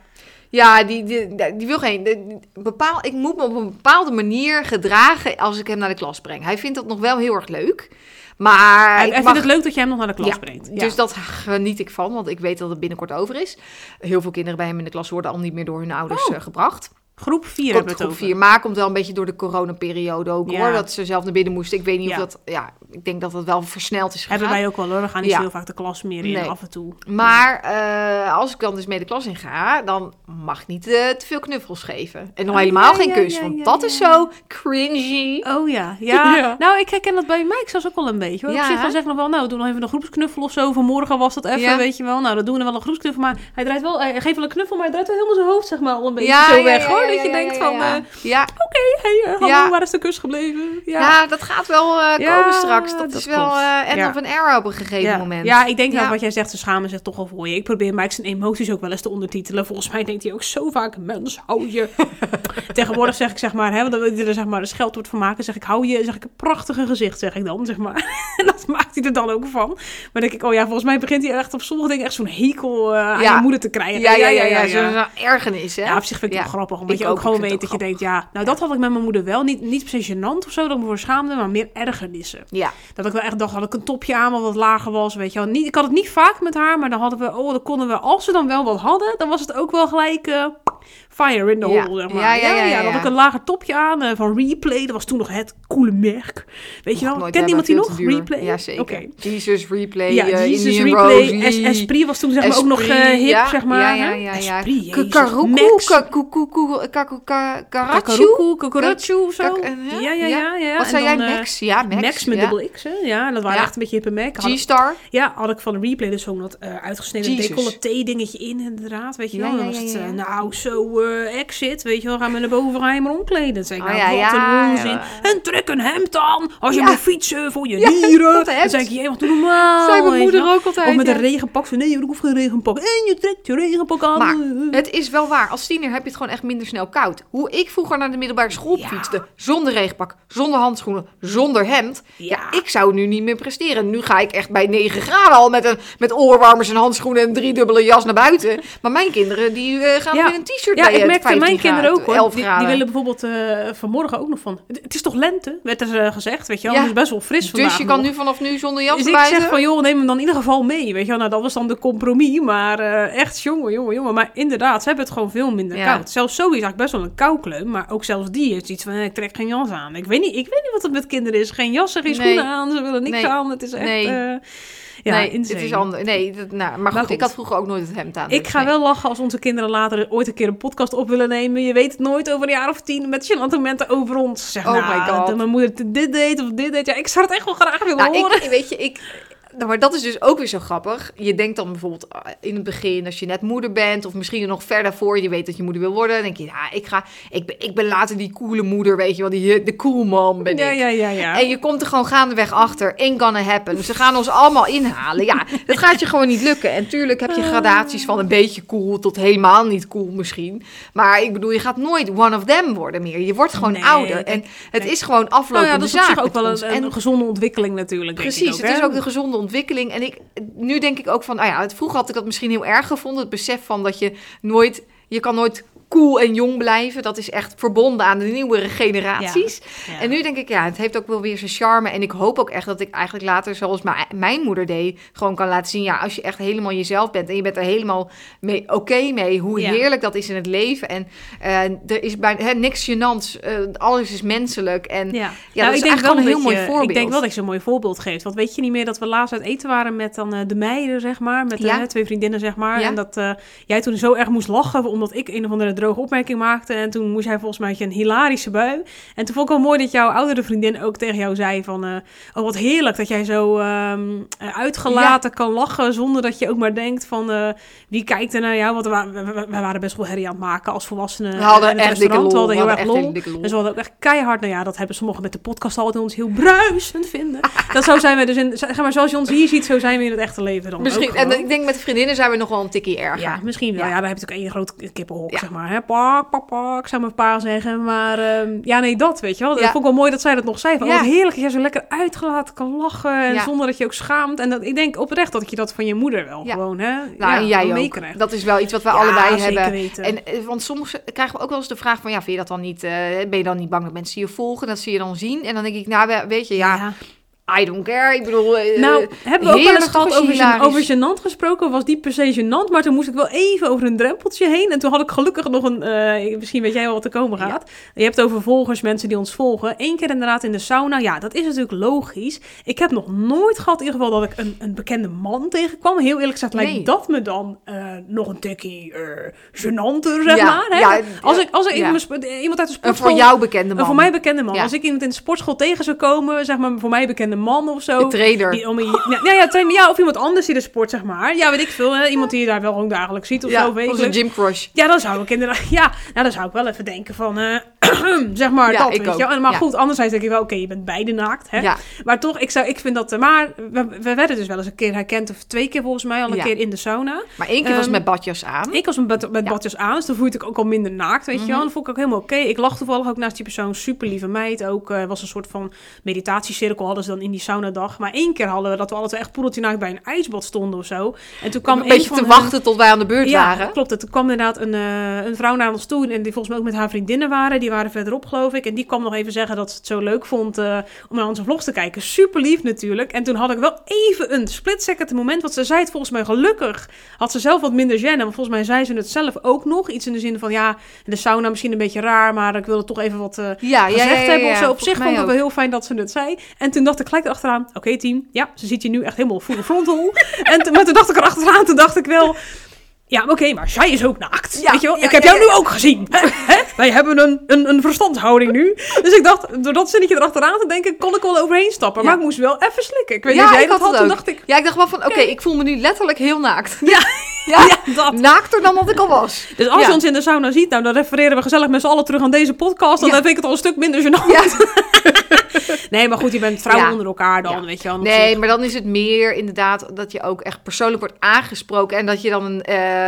Ja, die, die, die wil geen. die- bepaal, ik moet me op een bepaalde manier gedragen als ik hem naar de klas breng. Hij vindt dat nog wel heel erg leuk. Maar. Hij, mag- vindt het leuk dat jij hem nog naar de klas Ja, brengt. Ja. Dus dat geniet ik van, want ik weet dat het binnenkort over is. Heel veel kinderen bij hem in de klas worden al niet meer door hun ouders Oh. eh, gebracht. Groep 4 Komt hebben we groep. 4, maar komt wel een beetje door de coronaperiode ook Ja. hoor. Dat ze zelf naar binnen moesten. Ik weet niet Ja. of dat. Ja, ik denk dat dat wel versneld is gegaan. Hebben wij ook wel hoor. We gaan niet Ja. zo heel vaak de klas meer in Nee. af en toe. Maar eh, als ik dan dus mee de klas in ga, dan mag ik niet eh, te veel knuffels geven. En nog Oh, helemaal geen kus, want dat is zo cringy. Oh ja. ja. Nou, ik herken dat bij mij. Ik zelfs ook wel een beetje. Hoor. Ja, Op zich hè? dan zeggen we nog wel, nou, we doen nog even een groepsknuffel of zo. Vanmorgen was dat even, Ja. weet je wel. Nou, dan doen we wel een groepsknuffel. Maar hij draait wel, hij geeft wel een knuffel, maar hij draait wel helemaal zijn hoofd, zeg maar, al een beetje zo weg, hoor. Dat je denkt van, ja. eh, ja. oké, hey, eh, hallo, Ja. waar is de kus gebleven? Ja. dat gaat wel eh, Ja, komen straks. Dat, dat is wel eh end Ja. of an era op een gegeven ja. moment. Ja, ik denk Ja. dat wat jij zegt, ze schamen zich toch al voor je. Ik probeer Mike zijn emoties ook wel eens te ondertitelen. Volgens mij denkt hij ook zo vaak, mens, hou je. Tegenwoordig zeg ik zeg maar, hè, want dan wil er zeg maar een scheldwoord van maken. Zeg ik, hou je, zeg ik, een prachtige gezicht, zeg ik dan, zeg maar. en dat maakt hij er dan ook van. Maar denk ik, oh ja, volgens mij begint hij echt op sommige dingen echt zo'n hekel aan Ja. je moeder te krijgen. ja, ja, ja. ja, zo'n ergernis, hè? Ja, op zich vind ik het Ja. wel grappig. Omdat Ik je ook, ook, gewoon weet dat je denkt, ja, nou dat had ik met mijn moeder wel. Niet, niet per se gênant of zo, dat ik me voor schaamde, maar meer ergernissen. Ja. Dat ik wel echt dacht dat ik een topje aan wat wat lager was, weet je wel. Niet, ik had het niet vaak met haar, maar dan hadden we, oh, dan konden we, als we dan wel wat hadden, dan was het ook wel gelijk eh, fire in the Ja. hole, zeg maar. Ja, ja, ja, ja, dan had ik een lager topje aan eh, van Replay. Dat was toen nog het coole merk. Weet je wel? Kent iemand die nog? Replay? Ja, zeker. Oké. Jesus Replay, Ja, eh, Jesus Indian Replay, Es- Esprit was toen zeg maar ook nog Esprit, hip, ja, zeg maar. Ja, ja, ja. ja. Esprit, Ka- jezus. Karuku, Max. kakuku, ku- kaku- ka- Karachu. Kakaroekoe, Kukurachu of zo. Ja, ja, ja. ja. Wat zei jij, Max? Ja, Max. Max, met dubbel X, hè? Ja, en dat waren echt een beetje hippe ik- G-Star. Ja, had ik van replay dus zo'n dat uitgesneden decolleté dingetje in, inderdaad, weet je wel. Dan was het, nou, zo eh, exit, weet je wel, gaan we naar boven, je omkleden. Zeg ik, Oh, nou, ja, wat ja, een onzin. ja. En trek een hemd aan, als je moet fietsen voor je nieren. Dan zeg ik, je wat normaal. Zei mijn je moeder ook altijd. Of met een regenpak, zo, nee, ik hoef geen regenpak. En je trekt je regenpak aan. Maar het is wel waar. Als tiener heb je het gewoon echt minder snel koud. Hoe ik vroeger naar de middelbare school fietste. Zonder regenpak, zonder handschoenen, zonder hemd. Ja. ik zou nu niet meer presteren. Nu ga ik echt bij 9 graden al met, een, met oorwarmers en handschoenen en een driedubbele jas naar buiten. Maar mijn kinderen die eh, gaan Ja. met een t-shirt Ja, ik eh, merkte 15 mijn kinderen ook hoor. 11 Die, willen bijvoorbeeld eh, vanmorgen ook nog van. Het, het is toch lente, werd er eh, gezegd, weet je wel. Ja. Het is best wel fris vandaag Dus je kan nog. nu vanaf nu zonder jas Dus ik zeg van, joh, neem hem dan in ieder geval mee. Weet je wel, nou, dat was dan de compromis. Maar eh, echt, jongen, jongen, jongen. Maar inderdaad, ze hebben het gewoon veel minder Ja. koud. Zelfs Zoe is eigenlijk best wel een koukleum. Maar ook zelfs die heeft iets van, ik trek geen jas aan. Ik weet niet, ik weet niet wat het met kinderen is. Geen jassen, geen Nee. schoenen aan. Ze willen niks Nee. aan. Het is echt... Nee. Ja, nee, insane. het is anders. Nee, dat, nou, maar goed, goed. ik had vroeger ook nooit het hemd aan. Ik dus ga nee. wel lachen als onze kinderen later ooit een keer een podcast op willen nemen. Je weet het nooit over een jaar of tien met gênante momenten over ons. Zeg, Oh nou, my God. dat mijn moeder dit deed of dit deed. Ja, ik zou het echt wel graag willen Nou, horen. ik, weet je, ik... Nou, maar dat is dus ook weer zo grappig. Je denkt dan bijvoorbeeld ah, in het begin, als je net moeder bent, of misschien nog verder voor, je weet dat je moeder wil worden, dan denk je, ja, ik ga, ik ben, ik ben later die coole moeder, weet je wel, die, de cool mom ben ja, ik. ja, ja, ja. En je komt er gewoon gaandeweg achter. Ain't gonna happen. Ze gaan ons allemaal inhalen. Ja, dat gaat je gewoon niet lukken. En tuurlijk heb je gradaties van een beetje cool tot helemaal niet cool misschien. Maar ik bedoel, je gaat nooit one of them worden meer. Je wordt gewoon Nee, ouder. En het is gewoon nou aflopende ja, dat is op zich ook wel een, En een gezonde ontwikkeling natuurlijk. Precies, ook, het is ook de gezonde ontwikkeling. En ik, nu denk ik ook van, nou ja, vroeger had ik dat misschien heel erg gevonden. Het besef van dat je nooit, je kan nooit cool en jong blijven. Dat is echt verbonden aan de nieuwere generaties. Ja. En nu denk ik, ja, het heeft ook wel weer zijn charme. En ik hoop ook echt dat ik eigenlijk later, zoals mijn, moeder deed, gewoon kan laten zien. Ja, als je echt helemaal jezelf bent en je bent er helemaal mee, oké mee, hoe Ja. heerlijk dat is in het leven. En eh, er is bij hè, niks gênants. eh, alles is menselijk. En Ja, Ja, dat is eigenlijk wel een heel mooi voorbeeld. Ik denk wel dat je zo'n mooi voorbeeld geeft. Want weet je niet meer dat we laatst uit eten waren met dan eh, de meiden, zeg maar. Met twee vriendinnen, zeg maar. En dat jij toen zo erg moest lachen omdat ik een of andere droge opmerking maakte. En toen moest jij volgens mij een hilarische bui. En toen vond ik wel mooi dat jouw oudere vriendin ook tegen jou zei van... eh, oh, wat heerlijk dat jij zo ehm, eh, uitgelaten kan lachen zonder dat je ook maar denkt van... eh, wie kijkt er naar jou? Want we, wa- we, we- we waren best wel herrie aan het maken als volwassenen we hadden echt dikke lol. restaurant. We hadden heel We erg lol. lol. En ze hadden ook echt keihard, nou ja, dat hebben sommigen met de podcast altijd ons heel bruisend vinden. dat zo zijn we dus in, zeg maar, zoals je ons hier ziet, zo zijn we in het echte leven dan Misschien, ook en ik denk met vriendinnen zijn we nog wel een tikkie erger. Ja, misschien wel. Ja. Ja, daar heb je ook één groot kippenhok, Ja. zeg maar. Hè? Pak, pak, pak, zou mijn pa zeggen. Maar ehm, ja, nee, dat, weet je wel. Dat Ja. vond ik wel mooi dat zij dat nog zei. Van, Ja. oh, heerlijk dat jij zo lekker uitgelaten kan lachen. En Ja. zonder dat je ook schaamt. En dat, ik denk oprecht dat je dat van je moeder wel gewoon, hè. Nou, en jij ook. Dat is wel iets wat we allebei hebben. weten. En, eh, want soms krijgen we ook wel eens de vraag van, ja, vind je dat dan niet, eh, ben je dan niet bang dat mensen je volgen, dat ze je dan zien? En dan denk ik, nou, we- weet je, ja, I don't care. Ik bedoel, eh, Nou, hebben we ook wel eens gehad over, gen- over gênant gesproken. Was die per se gênant, maar toen moest ik wel even over een drempeltje heen. En toen had ik gelukkig nog een, eh, misschien weet jij wel wat er komen gaat. Je hebt over volgers, mensen die ons volgen. Eén keer inderdaad in de sauna. Ja, dat is natuurlijk logisch. Ik heb nog nooit gehad in ieder geval dat ik een, een bekende man tegenkwam. Heel eerlijk gezegd lijkt Nee. dat me dan eh, nog een tikkie eh gênanter, zeg Ja, maar. Hè? ja, als ik, als ik iemand, uit de een sportschool... voor jou bekende man. Een voor mij bekende man. Als ik iemand in de sportschool tegen zou komen, zeg maar voor mij bekende man of zo. De trader. Die om ja, ja, ja, trainer, ja, of iemand anders die de sport, zeg maar. Ja, weet ik veel. Hè? Iemand die je daar wel gewoon dagelijks ziet of ja, zo, of een wekelijks. gym crush. Ja, dan zou ik inderdaad... Ja, nou, dan zou ik wel even denken van... eh, zeg maar, Ja, dat, ik weet je wel. Maar Ja. goed, anderzijds denk ik wel... Oké, je bent beide naakt, hè. Ja, Maar toch, ik, zou, ik vind dat... eh, Maar we, we werden dus wel eens een keer herkend... Of twee keer volgens mij al een keer in de sauna. maar één keer was Ehm, met badjas aan. Ik was met, met Ja. badjas aan, dus dan voelde ik ook al minder naakt, weet je wel. Mhm. En dat vond ik ook helemaal oké. Ik lag toevallig ook naast die persoon, super lieve meid. Ook eh, was een soort van meditatiecirkel hadden ze dan in die saunadag. Maar één keer hadden we dat we altijd echt poedeltje naakt bij een ijsbad stonden of zo. En toen kwam een beetje te hun- wachten tot wij aan de beurt ja, waren. klopt. Het kwam inderdaad een, eh, een vrouw naar ons toe. En die volgens mij ook met haar vriendinnen waren. Die waren verderop, geloof ik. En die kwam nog even zeggen dat ze het zo leuk vond eh, om naar onze vlogs te kijken. Super lief natuurlijk. En toen had ik wel even een split second moment. Want ze zei het volgens mij gelukkig. Had ze zelf wat minder gêne. Want volgens mij zei ze het zelf ook nog. Iets in de zin van ja, de sauna misschien een beetje raar. Maar ik wilde toch even wat eh, Ja, gezegd ja, hebben of zo. Op zich vond ik wel heel fijn dat ze het zei. En toen dacht ik gelijk erachteraan, oké team, ja, ze ziet je nu echt helemaal full frontal. en toen, maar toen dacht ik erachteraan, toen dacht ik wel... Ja, oké, maar zij is ook naakt. Ja, weet je wel? ja, ik heb jou nu ook gezien. Wij hebben een, een, een verstandshouding nu. Dus ik dacht, door dat zinnetje erachteraan te denken, kon ik wel overheen stappen. Maar ik moest wel even slikken. Ik weet Ja, niet of jij ik dat had Toen dacht ik, Ja, ik dacht wel van, oké, ik voel me nu letterlijk heel naakt. ja, Ja, dat. naakter dan wat ik al was. Dus als je ons in de sauna ziet, nou, dan refereren we gezellig met z'n allen terug aan deze podcast. Dan vind ik het al een stuk minder gênant. Ja. Nee, maar goed, je bent vrouwen onder elkaar dan, weet je wel. Nee, maar dan is het meer inderdaad dat je ook echt persoonlijk wordt aangesproken. En dat je dan een, eh,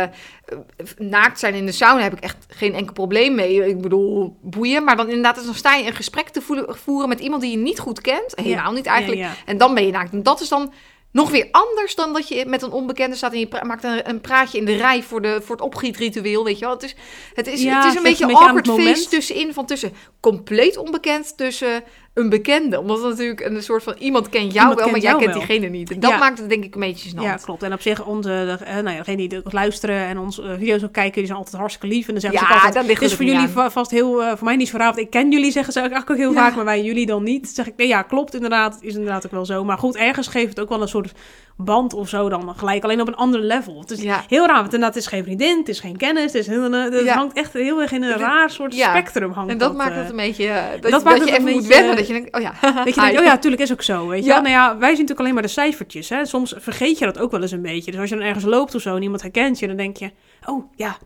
naakt zijn in de sauna heb ik echt geen enkel probleem mee. Ik bedoel, boeien. Maar dan inderdaad, dan sta je een gesprek te voelen- voeren met iemand die je niet goed kent. Helemaal niet eigenlijk. Ja, ja. En dan ben je naakt. En dat is dan nog weer anders dan dat je met een onbekende staat en je maakt een, een praatje in de rij voor, de, voor het opgietritueel, weet je wel. Het is, het is, Ja, het is een is beetje een beetje awkward moment. tussenin, van tussen compleet onbekend, tussen een bekende. Omdat het natuurlijk een soort van iemand kent jou Iemand wel, maar jij kent wel. diegene niet. En dat Ja. maakt het denk ik een beetje snel. Ja, klopt. En op zich, onze, de, eh, nou ja, degenen die luisteren en onze eh, video's ook kijken, die zijn altijd hartstikke lief. En dan zeggen ze Ja, ook altijd, daar ligt het is het voor jullie aan. vast heel, eh, voor mij niet want ik ken jullie, zeggen ze ook eigenlijk ook heel Ja. vaak, maar wij jullie dan niet. Dan zeg ik, nee, ja, klopt inderdaad, het is inderdaad ook wel zo. Maar goed, ergens geeft het ook wel een soort band of zo dan gelijk, alleen op een ander level. Het is Ja. heel raar, want inderdaad, het is geen vriendin, het is geen kennis, het, is heel, het hangt echt heel erg in een raar soort spectrum. Hangt En dat, dat, maakt het een beetje... Dat, dat dat, maakt je het even moet wennen. Dat je denkt, oh ja. Dat je denkt, oh ja, natuurlijk is ook zo, weet je Ja. wel. Nou ja, wij zien natuurlijk alleen maar de cijfertjes, hè. Soms vergeet je dat ook wel eens een beetje. Dus als je dan ergens loopt of zo en iemand herkent je, dan denk je... Oh, ja,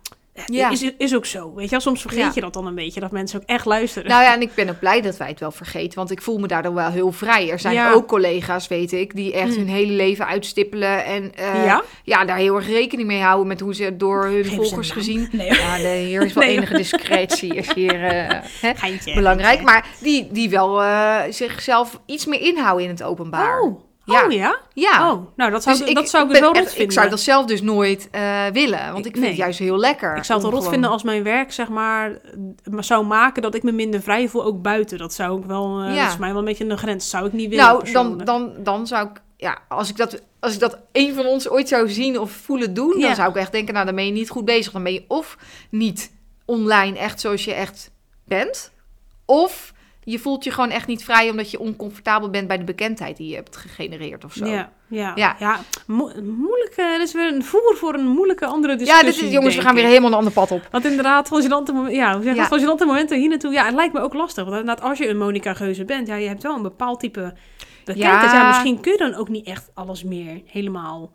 Ja. Is, is ook zo, weet je. Soms vergeet Ja. je dat dan een beetje, dat mensen ook echt luisteren. Nou ja, en ik ben ook blij dat wij het wel vergeten. Want ik voel me daardoor wel heel vrij. Er zijn Ja. ook collega's, weet ik, die echt Mm. hun hele leven uitstippelen. En eh, ja? ja, daar heel erg rekening mee houden met hoe ze door hun Geef volgers gezien. Nee, Ja, nee, hier is wel Nee. enige discretie. Is hier eh, hè, geintje. belangrijk. Maar die, die wel eh, zichzelf iets meer inhouden in het openbaar. Oh, Ja. oh ja? Ja. Oh, nou, dat zou, Dus ik, dat zou ik ben wel echt- rot vinden. Ik zou dat zelf dus nooit eh, willen. Want ik vind Nee. het juist heel lekker. Ik zou het rot gewoon- vinden als mijn werk, zeg maar, zou maken dat ik me minder vrij voel, ook buiten. Dat zou ik wel, eh, Ja. dat is mij wel een beetje een grens. zou ik niet willen, Nou, dan, dan, dan zou ik, ja, als ik, dat, als ik dat een van ons ooit zou zien of voelen doen, Ja. dan zou ik echt denken, nou, dan ben je niet goed bezig. Dan ben je of niet online echt zoals je echt bent, of je voelt je gewoon echt niet vrij omdat je oncomfortabel bent bij de bekendheid die je hebt gegenereerd of zo. Ja, ja, Ja. ja. mo- moeilijke, dat is weer een voer voor een moeilijke andere Ja, discussie. dit is, jongens, we gaan weer helemaal een ander pad op. Want inderdaad, van gênante momenten, ja, hoe zeg Ja. Van gênante momenten hier naartoe, ja, het lijkt me ook lastig. Want inderdaad, als je een Monica Geuze bent, ja, je hebt wel een bepaald type bekendheid. Ja. Ja. misschien kun je dan ook niet echt alles meer helemaal,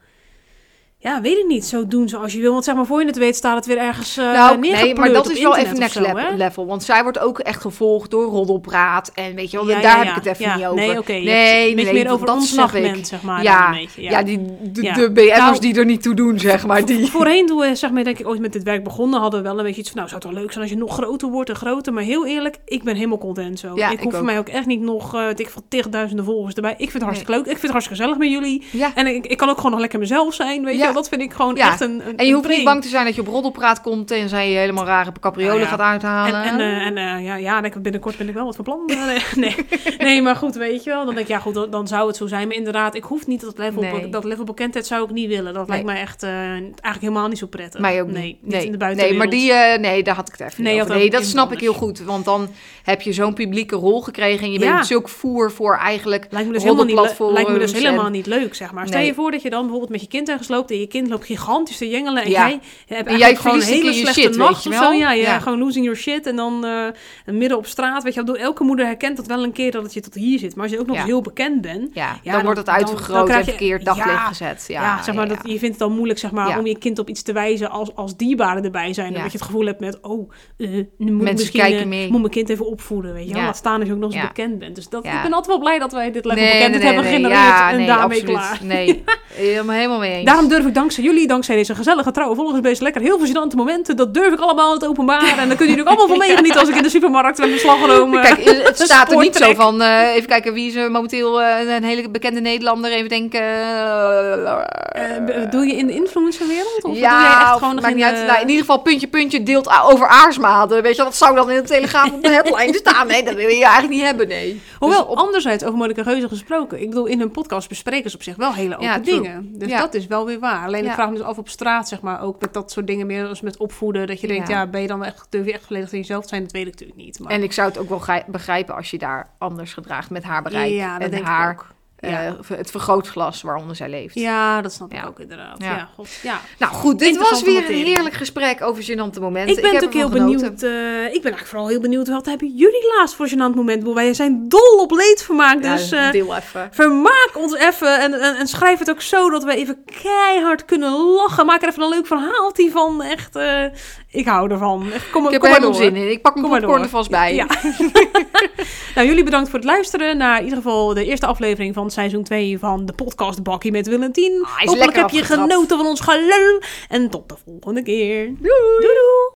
ja, weet ik niet, zo doen zoals je wil. Want zeg maar, voor je het weet staat het weer ergens uh, nou, nee, maar dat is wel even next zo, level. Want zij wordt ook echt gevolgd door roddelpraat. En weet je wel, Ja, daar ja, heb ja. ik het even niet over. Nee, oké. hebt nee, een beetje nee, meer over dat snap ik. zeg maar. Ja, een beetje, Ja, die, de, de BN'ers Nou- die er niet toe doen, zeg maar. Die. Voorheen toen we zeg maar, denk ik, ooit met dit werk begonnen, hadden we wel een beetje iets van, nou, zou het wel leuk zijn als je nog groter wordt en groter. Maar heel eerlijk, ik ben helemaal content zo. Ik ik hoef voor mij ook echt niet nog, eh ik van tigduizenden volgers erbij. Ik vind het hartstikke leuk. Ik vind het hartstikke gezellig met jullie. En ik, kan ook gewoon nog lekker mezelf zijn, weet je. Dat vind ik gewoon Ja. echt een, een En je hoeft niet bang te zijn dat je op roddelpraat komt en zij je helemaal rare capriolen Nou ja. gaat uithalen. En, en, eh, en eh, ja, ja, denk binnenkort ben ik wel wat van plan. Nee, nee. nee, maar goed, weet je wel. Dan denk ik, ja goed, dan, dan zou het zo zijn. Maar inderdaad, ik hoef niet dat level, Nee. dat level bekendheid zou ik niet willen. Dat lijkt mij echt eh, eigenlijk helemaal niet zo prettig. Mij ook niet. Nee, niet nee. in de nee, buitenwereld. maar die, nee, daar had ik het even Nee, Nee, dat snap ik heel goed. Want dan heb je zo'n publieke rol gekregen en je bent zulk voer voor eigenlijk Lijkt me, dus helemaal niet, lijkt me dus en- niet leuk, zeg maar. Stel Nee. je voor dat je dan bijvoorbeeld met je kind ergens loopt en je kind loopt gigantisch te jengelen en jij hebt En jij gewoon een hele slechte shit, nacht of zo. Ja, ja, gewoon losing your shit en dan eh, midden op straat, weet je wel. Elke moeder herkent dat wel een keer dat het je tot hier zit. Maar als je ook nog heel bekend bent, Ja, dan, dan- wordt het uitvergroot en verkeerd daglicht gezet. Ja, zeg maar, Dat, je vindt het dan moeilijk zeg maar, om je kind op iets te wijzen als, als dierbaren erbij zijn. Ja. Dat je het gevoel hebt met, oh, nu moet misschien, kijken eh, mee. moet mijn kind even opvoeden. Weet je wel? Ja. Laat staan als je ook nog eens bekend bent. Dus dat, ik ben altijd wel blij dat wij dit level nee, hebben gegenereerd en daarmee klaar. Nee, helemaal, helemaal mee eens. Daarom durf ik dankzij jullie, dankzij deze gezellige trouwe volgersbeest, lekker heel veel momenten. Dat durf ik allemaal in het openbaar. En dan kunnen jullie ook allemaal van meegenieten als ik in de supermarkt mijn slagroom... eh, Kijk, het staat er niet zo van. eh, even kijken, wie is momenteel eh, een hele bekende Nederlander? Even denken. eh, doe je in de influencerwereld? Of doe jij ja, echt gewoon maakt niet uit. Nou, in ieder geval puntje puntje deelt over aarsmaden. Weet je, dat zou dan in de Telegraaf op de headline staan. Nee, dat wil je eigenlijk niet hebben, nee. Hoewel, Dus op- anderzijds over Monica Geuze gesproken. Ik bedoel, in hun podcast bespreken ze op zich wel hele open Ja, dingen. Dus Ja. dat is wel weer waar. Alleen ik vraag me dus af op straat, zeg maar, ook met dat soort dingen meer als met opvoeden. Dat je denkt, ja, Ja. ben je dan echt, durf je echt volledig van jezelf te zijn? Dat weet ik natuurlijk niet. Maar En ik zou het ook wel grij- begrijpen als je daar anders gedraagt met haar bereik. en denk haar. Ja. eh, het vergrootglas waaronder zij leeft. Ja, dat snap ik Ja. ook inderdaad. Ja. Ja, god, ja. Nou goed, dit was weer materie. een heerlijk gesprek over gênante momenten. Ik ben heb ook heel genoten. benieuwd. eh, ik ben eigenlijk vooral heel benieuwd. Wat hebben jullie laatst voor gênant moment? Wij zijn dol op leedvermaak. Dus eh, deel even. vermaak ons even. En, en, en schrijf het ook zo dat we even keihard kunnen lachen. Maak er even een leuk verhaaltje van. Echt, ik hou ervan. Echt, kom, Ik heb kom er helemaal zin in. Ik pak mijn popcorn er vast bij. Nou, jullie bedankt voor het luisteren naar in ieder geval de eerste aflevering van seizoen 2 van de podcast Bakkie met Willem 10. Ah, Hopelijk heb je genoten van ons gelul. En tot de volgende keer. Doei! Doei doei!